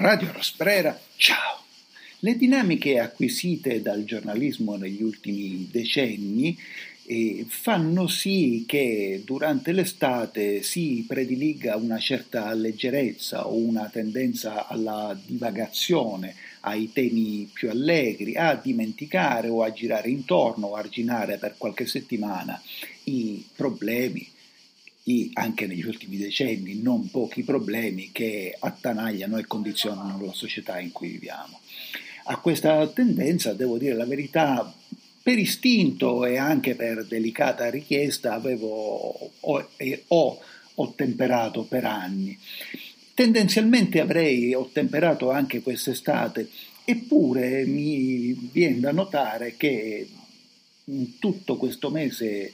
Radio Rosprera, ciao! Le dinamiche acquisite dal giornalismo negli ultimi decenni eh, fanno sì che durante l'estate si prediliga una certa leggerezza o una tendenza alla divagazione, ai temi più allegri, a dimenticare o a girare intorno o arginare per qualche settimana i problemi, i, anche negli ultimi decenni, non pochi problemi che attanagliano e condizionano la società in cui viviamo. A questa tendenza, devo dire la verità, per istinto e anche per delicata richiesta avevo ho, ho ottemperato per anni. Tendenzialmente avrei ottemperato anche quest'estate, eppure mi viene da notare che in tutto questo mese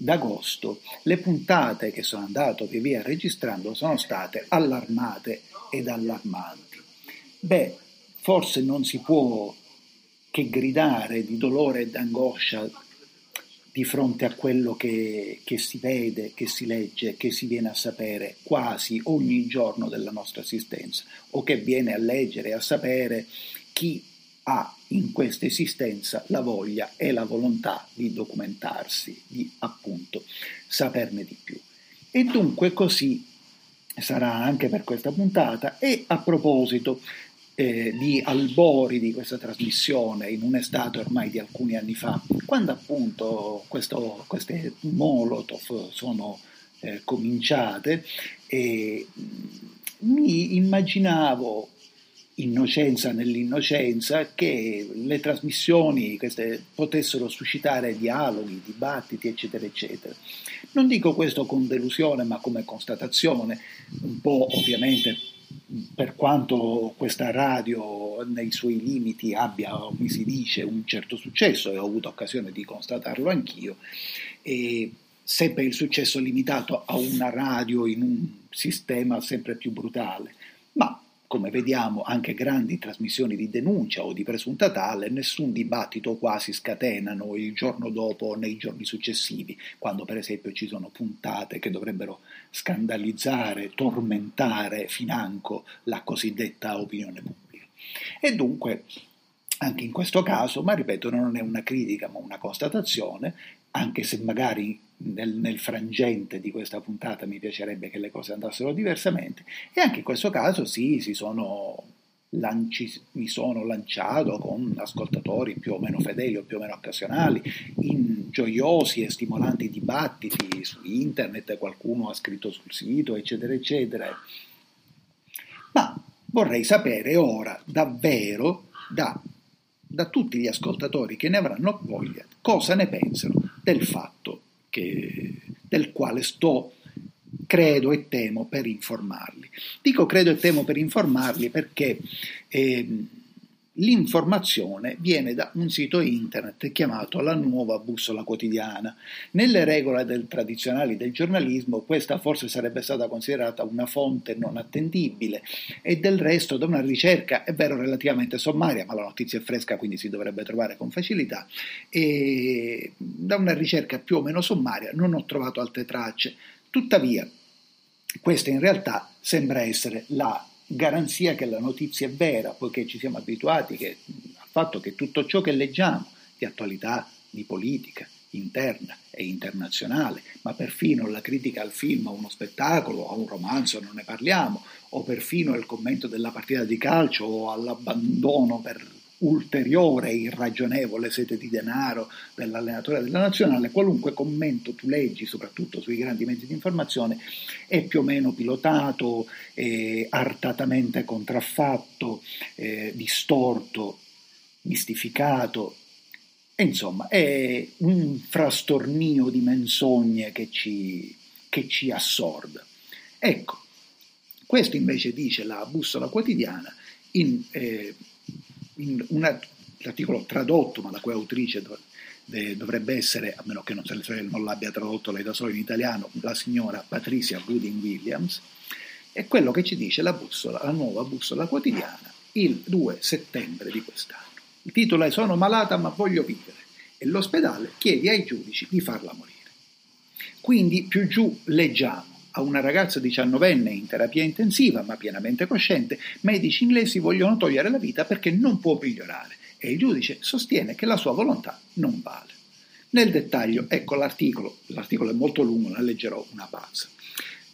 d'agosto le puntate che sono andato via via registrando sono state allarmate ed allarmanti. Beh, forse non si può che gridare di dolore e d'angoscia di fronte a quello che, che, si vede, che si legge, che si viene a sapere quasi ogni giorno della nostra esistenza, o che viene a leggere e a sapere chi ha in questa esistenza la voglia e la volontà di documentarsi, di appunto saperne di più. E dunque così sarà anche per questa puntata. E a proposito, eh, di albori di questa trasmissione in un'estate ormai di alcuni anni fa, quando appunto questo, queste Molotov sono eh, cominciate, e mi immaginavo innocenza nell'innocenza che le trasmissioni queste, potessero suscitare dialoghi, dibattiti, eccetera, eccetera. Non dico questo con delusione, ma come constatazione, un po' ovviamente per quanto questa radio nei suoi limiti abbia, come si dice, un certo successo, e ho avuto occasione di constatarlo anch'io, e sempre il successo limitato a una radio in un sistema sempre più brutale, come vediamo anche grandi trasmissioni di denuncia o di presunta tale, nessun dibattito quasi scatenano il giorno dopo o nei giorni successivi, quando per esempio ci sono puntate che dovrebbero scandalizzare, tormentare financo la cosiddetta opinione pubblica. E dunque anche in questo caso, ma ripeto, non è una critica ma una constatazione, anche se magari nel, nel, frangente di questa puntata mi piacerebbe che le cose andassero diversamente, e anche in questo caso sì, si sono lanci, mi sono lanciato con ascoltatori più o meno fedeli o più o meno occasionali in gioiosi e stimolanti dibattiti su internet, qualcuno ha scritto sul sito, eccetera, eccetera. Ma vorrei sapere ora davvero da da tutti gli ascoltatori che ne avranno voglia cosa ne pensano del fatto che, del quale sto credo e temo per informarli. Dico credo e temo per informarli perché eh, L'informazione viene da un sito internet chiamato La Nuova Bussola Quotidiana. Nelle regole del tradizionali del giornalismo questa forse sarebbe stata considerata una fonte non attendibile e del resto da una ricerca, è vero, relativamente sommaria, ma la notizia è fresca quindi si dovrebbe trovare con facilità, e da una ricerca più o meno sommaria non ho trovato altre tracce. Tuttavia, questa in realtà sembra essere la garanzia che la notizia è vera, poiché ci siamo abituati che, al fatto che tutto ciò che leggiamo di attualità, di politica, interna e internazionale, ma perfino la critica al film, a uno spettacolo, a un romanzo, non ne parliamo, o perfino il commento della partita di calcio o all'abbandono per ulteriore irragionevole sete di denaro dell'allenatore della nazionale, qualunque commento tu leggi, soprattutto sui grandi mezzi di informazione, è più o meno pilotato, eh, artatamente contraffatto, eh, distorto, mistificato. E insomma, è un frastornio di menzogne che ci, che ci assorda. Ecco, questo invece dice la bussola quotidiana in eh, una, l'articolo tradotto, ma la cui autrice dovrebbe essere, a meno che non, non l'abbia tradotto lei da solo in italiano, la signora Patricia Gooding Williams, è quello che ci dice la bussola, la nuova bussola quotidiana, il 2 settembre di quest'anno. Il titolo è Sono malata ma voglio vivere e l'ospedale chiede ai giudici di farla morire. Quindi più giù leggiamo a una ragazza diciannovenne in terapia intensiva ma pienamente cosciente, medici inglesi vogliono togliere la vita perché non può migliorare. E il giudice sostiene che la sua volontà non vale. Nel dettaglio, ecco l'articolo, l'articolo è molto lungo, ne leggerò una pazza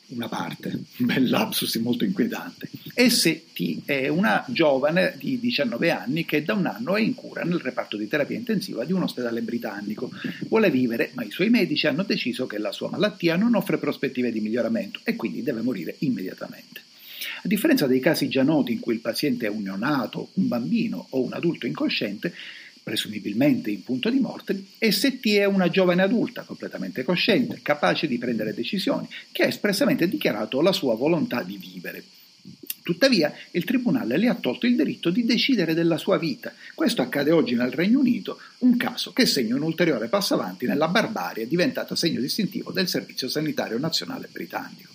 una parte, un bel lapsus molto inquietante. ST è una giovane di 19 anni che da un anno è in cura nel reparto di terapia intensiva di un ospedale britannico. Vuole vivere, ma i suoi medici hanno deciso che la sua malattia non offre prospettive di miglioramento e quindi deve morire immediatamente. A differenza dei casi già noti in cui il paziente è un neonato, un bambino o un adulto incosciente, presumibilmente in punto di morte, ST è una giovane adulta completamente cosciente, capace di prendere decisioni, che ha espressamente dichiarato la sua volontà di vivere. Tuttavia, il Tribunale le ha tolto il diritto di decidere della sua vita. Questo accade oggi nel Regno Unito, un caso che segna un ulteriore passo avanti nella barbarie diventata segno distintivo del Servizio Sanitario Nazionale britannico.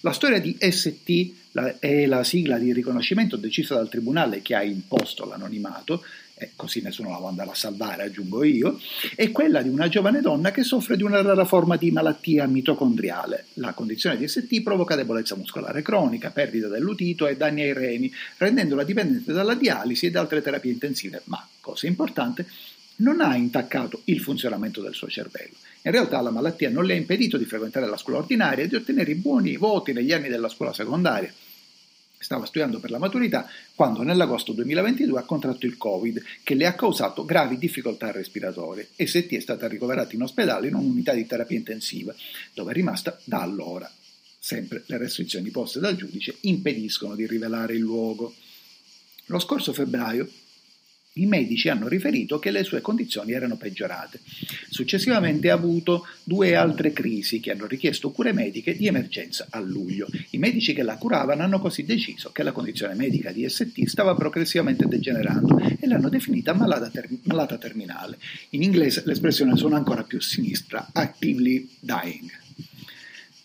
La storia di ST la, è la sigla di riconoscimento decisa dal Tribunale che ha imposto l'anonimato e così nessuno la può andare a salvare, aggiungo io, è quella di una giovane donna che soffre di una rara forma di malattia mitocondriale. La condizione di ST provoca debolezza muscolare cronica, perdita dell'utito e danni ai reni, rendendola dipendente dalla dialisi e da altre terapie intensive, ma, cosa importante, non ha intaccato il funzionamento del suo cervello. In realtà la malattia non le ha impedito di frequentare la scuola ordinaria e di ottenere buoni voti negli anni della scuola secondaria stava studiando per la maturità quando nell'agosto 2022 ha contratto il Covid che le ha causato gravi difficoltà respiratorie e ST è stata ricoverata in ospedale in un'unità di terapia intensiva dove è rimasta da allora. Sempre le restrizioni poste dal giudice impediscono di rivelare il luogo. Lo scorso febbraio i medici hanno riferito che le sue condizioni erano peggiorate. Successivamente ha avuto due altre crisi che hanno richiesto cure mediche di emergenza a luglio. I medici che la curavano hanno così deciso che la condizione medica di ST stava progressivamente degenerando e l'hanno definita malata, ter- malata terminale. In inglese l'espressione suona ancora più sinistra, actively dying.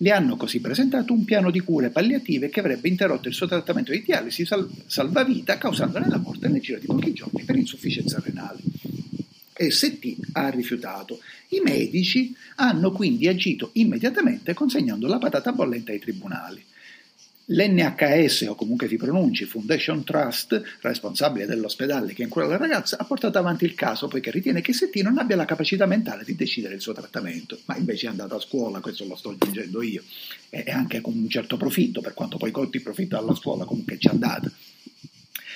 Le hanno così presentato un piano di cure palliative che avrebbe interrotto il suo trattamento di dialisi sal- salvavita causandone la morte nel giro di pochi giorni per insufficienza renale. ST ha rifiutato. I medici hanno quindi agito immediatamente consegnando la patata bollente ai tribunali. L'NHS, o comunque si pronunci, Foundation Trust, responsabile dell'ospedale che incura la ragazza, ha portato avanti il caso poiché ritiene che Setti non abbia la capacità mentale di decidere il suo trattamento, ma invece è andato a scuola, questo lo sto aggiungendo io, e anche con un certo profitto, per quanto poi conti profitto dalla scuola, comunque ci è andata.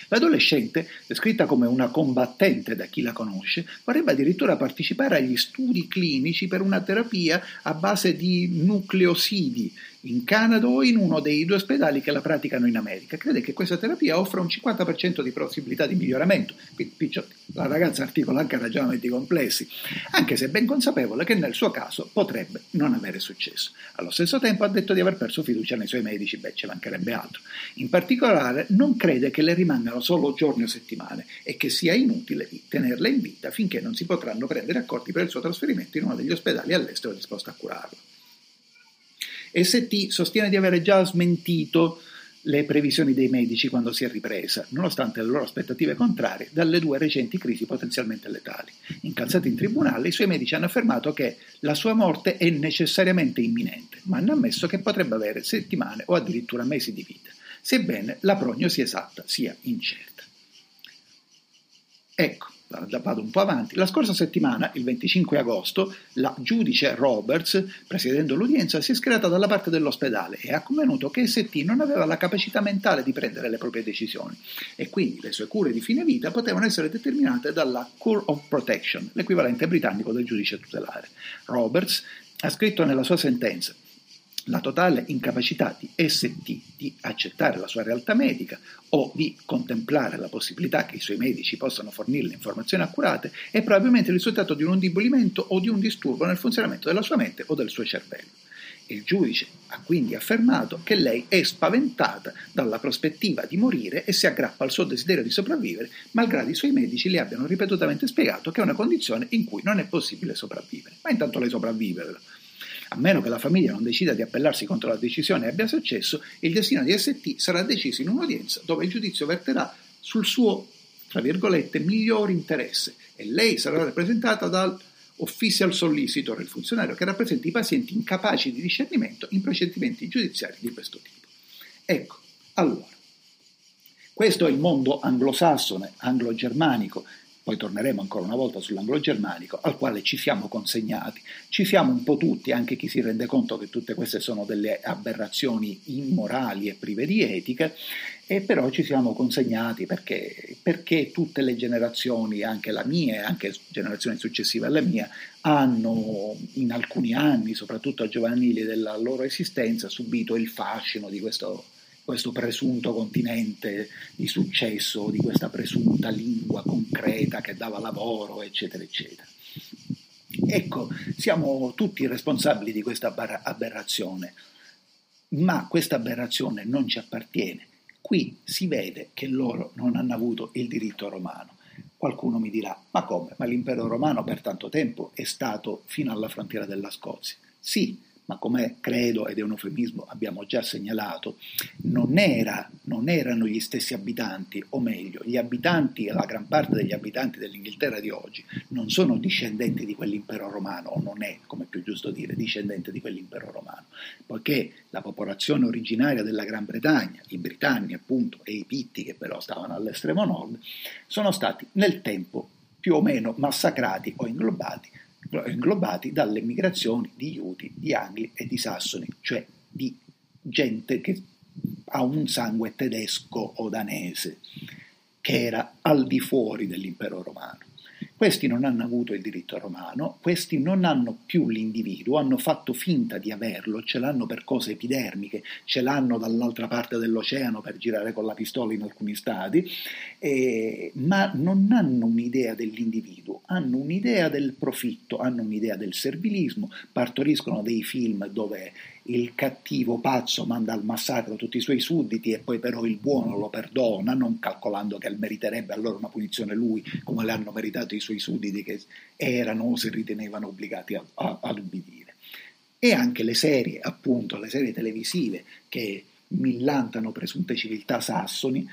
L'adolescente, descritta come una combattente da chi la conosce, vorrebbe addirittura partecipare agli studi clinici per una terapia a base di nucleosidi, in Canada o in uno dei due ospedali che la praticano in America. Crede che questa terapia offra un 50% di possibilità di miglioramento. La ragazza articola anche ragionamenti complessi, anche se ben consapevole che nel suo caso potrebbe non avere successo. Allo stesso tempo ha detto di aver perso fiducia nei suoi medici, beh, ci mancherebbe altro. In particolare, non crede che le rimangano solo giorni o settimane e che sia inutile tenerla in vita finché non si potranno prendere accordi per il suo trasferimento in uno degli ospedali all'estero disposto a curarlo. ST sostiene di avere già smentito le previsioni dei medici quando si è ripresa, nonostante le loro aspettative contrarie dalle due recenti crisi potenzialmente letali. Incalzati in tribunale, i suoi medici hanno affermato che la sua morte è necessariamente imminente, ma hanno ammesso che potrebbe avere settimane o addirittura mesi di vita, sebbene la prognosi esatta sia incerta. Ecco, vado un po' avanti, la scorsa settimana, il 25 agosto, la giudice Roberts, presiedendo l'udienza, si è schierata dalla parte dell'ospedale e ha convenuto che ST non aveva la capacità mentale di prendere le proprie decisioni e quindi le sue cure di fine vita potevano essere determinate dalla Cure of Protection, l'equivalente britannico del giudice tutelare. Roberts ha scritto nella sua sentenza la totale incapacità di ST di accettare la sua realtà medica o di contemplare la possibilità che i suoi medici possano fornirle informazioni accurate è probabilmente il risultato di un indebolimento o di un disturbo nel funzionamento della sua mente o del suo cervello. Il giudice ha quindi affermato che lei è spaventata dalla prospettiva di morire e si aggrappa al suo desiderio di sopravvivere, malgrado i suoi medici le abbiano ripetutamente spiegato che è una condizione in cui non è possibile sopravvivere. Ma intanto lei sopravvive. A meno che la famiglia non decida di appellarsi contro la decisione e abbia successo, il destino di ST sarà deciso in un'udienza dove il giudizio verterà sul suo, tra virgolette, miglior interesse e lei sarà rappresentata da official solicitor, il funzionario che rappresenta i pazienti incapaci di discernimento in procedimenti giudiziari di questo tipo. Ecco, allora, questo è il mondo anglosassone, anglo-germanico, poi torneremo ancora una volta sull'anglo-germanico, al quale ci siamo consegnati. Ci siamo un po' tutti, anche chi si rende conto che tutte queste sono delle aberrazioni immorali e prive di etica, e però ci siamo consegnati perché, perché tutte le generazioni, anche la mia e anche generazioni successive alla mia, hanno in alcuni anni, soprattutto giovanili della loro esistenza, subito il fascino di questo questo presunto continente di successo, di questa presunta lingua concreta che dava lavoro, eccetera, eccetera. Ecco, siamo tutti responsabili di questa aberrazione, ma questa aberrazione non ci appartiene. Qui si vede che loro non hanno avuto il diritto romano. Qualcuno mi dirà, ma come? Ma l'impero romano per tanto tempo è stato fino alla frontiera della Scozia. Sì, ma come credo, ed è un eufemismo, abbiamo già segnalato, non, era, non, erano gli stessi abitanti, o meglio, gli abitanti, la gran parte degli abitanti dell'Inghilterra di oggi, non sono discendenti di quell'impero romano, o non è, come è più giusto dire, discendente di quell'impero romano, poiché la popolazione originaria della Gran Bretagna, i britanni appunto, e i pitti che però stavano all'estremo nord, sono stati nel tempo più o meno massacrati o inglobati inglobati dalle migrazioni di Iudi, di Angli e di Sassoni, cioè di gente che ha un sangue tedesco o danese, che era al di fuori dell'impero romano. Questi non hanno avuto il diritto romano, questi non hanno più l'individuo, hanno fatto finta di averlo, ce l'hanno per cose epidermiche, ce l'hanno dall'altra parte dell'oceano per girare con la pistola in alcuni stati, eh, ma non hanno un'idea dell'individuo, hanno un'idea del profitto, hanno un'idea del servilismo, partoriscono dei film dove il cattivo pazzo manda al massacro tutti i suoi sudditi e poi però il buono lo perdona, non calcolando che meriterebbe allora una punizione lui come le hanno meritato i suoi sudditi che erano o si ritenevano obbligati a, a, ad ubbidire. E anche le serie, appunto, le serie televisive che millantano presunte civiltà sassoni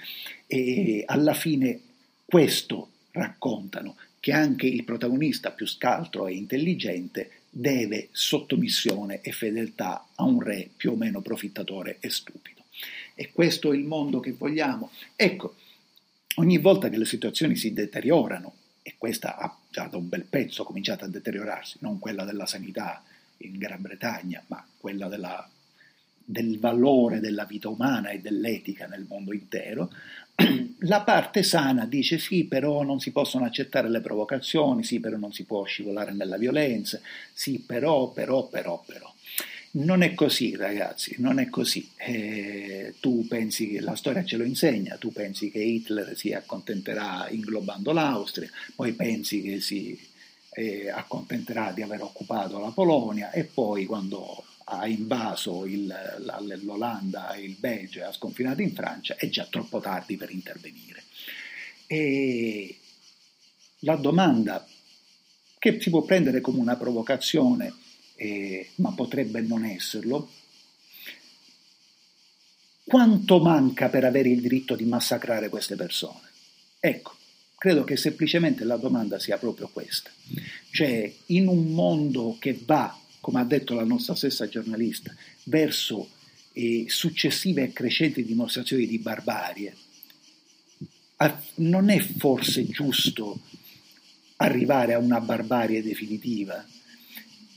e alla fine questo raccontano, che anche il protagonista più scaltro e intelligente deve sottomissione e fedeltà a un re più o meno profittatore e stupido. E questo è il mondo che vogliamo. Ecco, ogni volta che le situazioni si deteriorano, e questa ha già da un bel pezzo cominciato a deteriorarsi, non quella della sanità in Gran Bretagna, ma quella della, del valore della vita umana e dell'etica nel mondo intero, la parte sana dice sì, però non si possono accettare le provocazioni, sì, però non si può scivolare nella violenza, sì, però, però, però, però. Non è così, ragazzi, non è così. Eh, tu pensi che la storia ce lo insegna, tu pensi che Hitler si accontenterà inglobando l'Austria, poi pensi che si eh, accontenterà di aver occupato la Polonia e poi quando ha invaso il, l'Olanda e il Belgio e ha sconfinato in Francia, è già troppo tardi per intervenire. E la domanda che si può prendere come una provocazione, eh, ma potrebbe non esserlo, quanto manca per avere il diritto di massacrare queste persone? Ecco, credo che semplicemente la domanda sia proprio questa. Cioè, in un mondo che va come ha detto la nostra stessa giornalista, verso eh, successive e crescenti dimostrazioni di barbarie, non è forse giusto arrivare a una barbarie definitiva?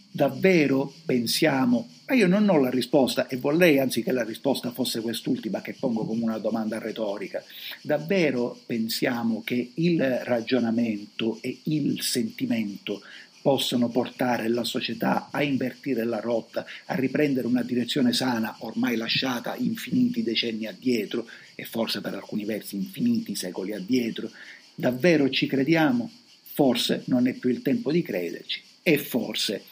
Davvero pensiamo, ma io non ho la risposta e vorrei anzi che la risposta fosse quest'ultima che pongo come una domanda retorica, davvero pensiamo che il ragionamento e il sentimento possono portare la società a invertire la rotta, a riprendere una direzione sana ormai lasciata infiniti decenni addietro e forse per alcuni versi infiniti secoli addietro. Davvero ci crediamo? Forse non è più il tempo di crederci e forse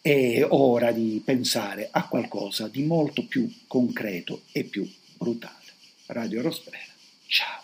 è ora di pensare a qualcosa di molto più concreto e più brutale. Radio Rosprera. Ciao.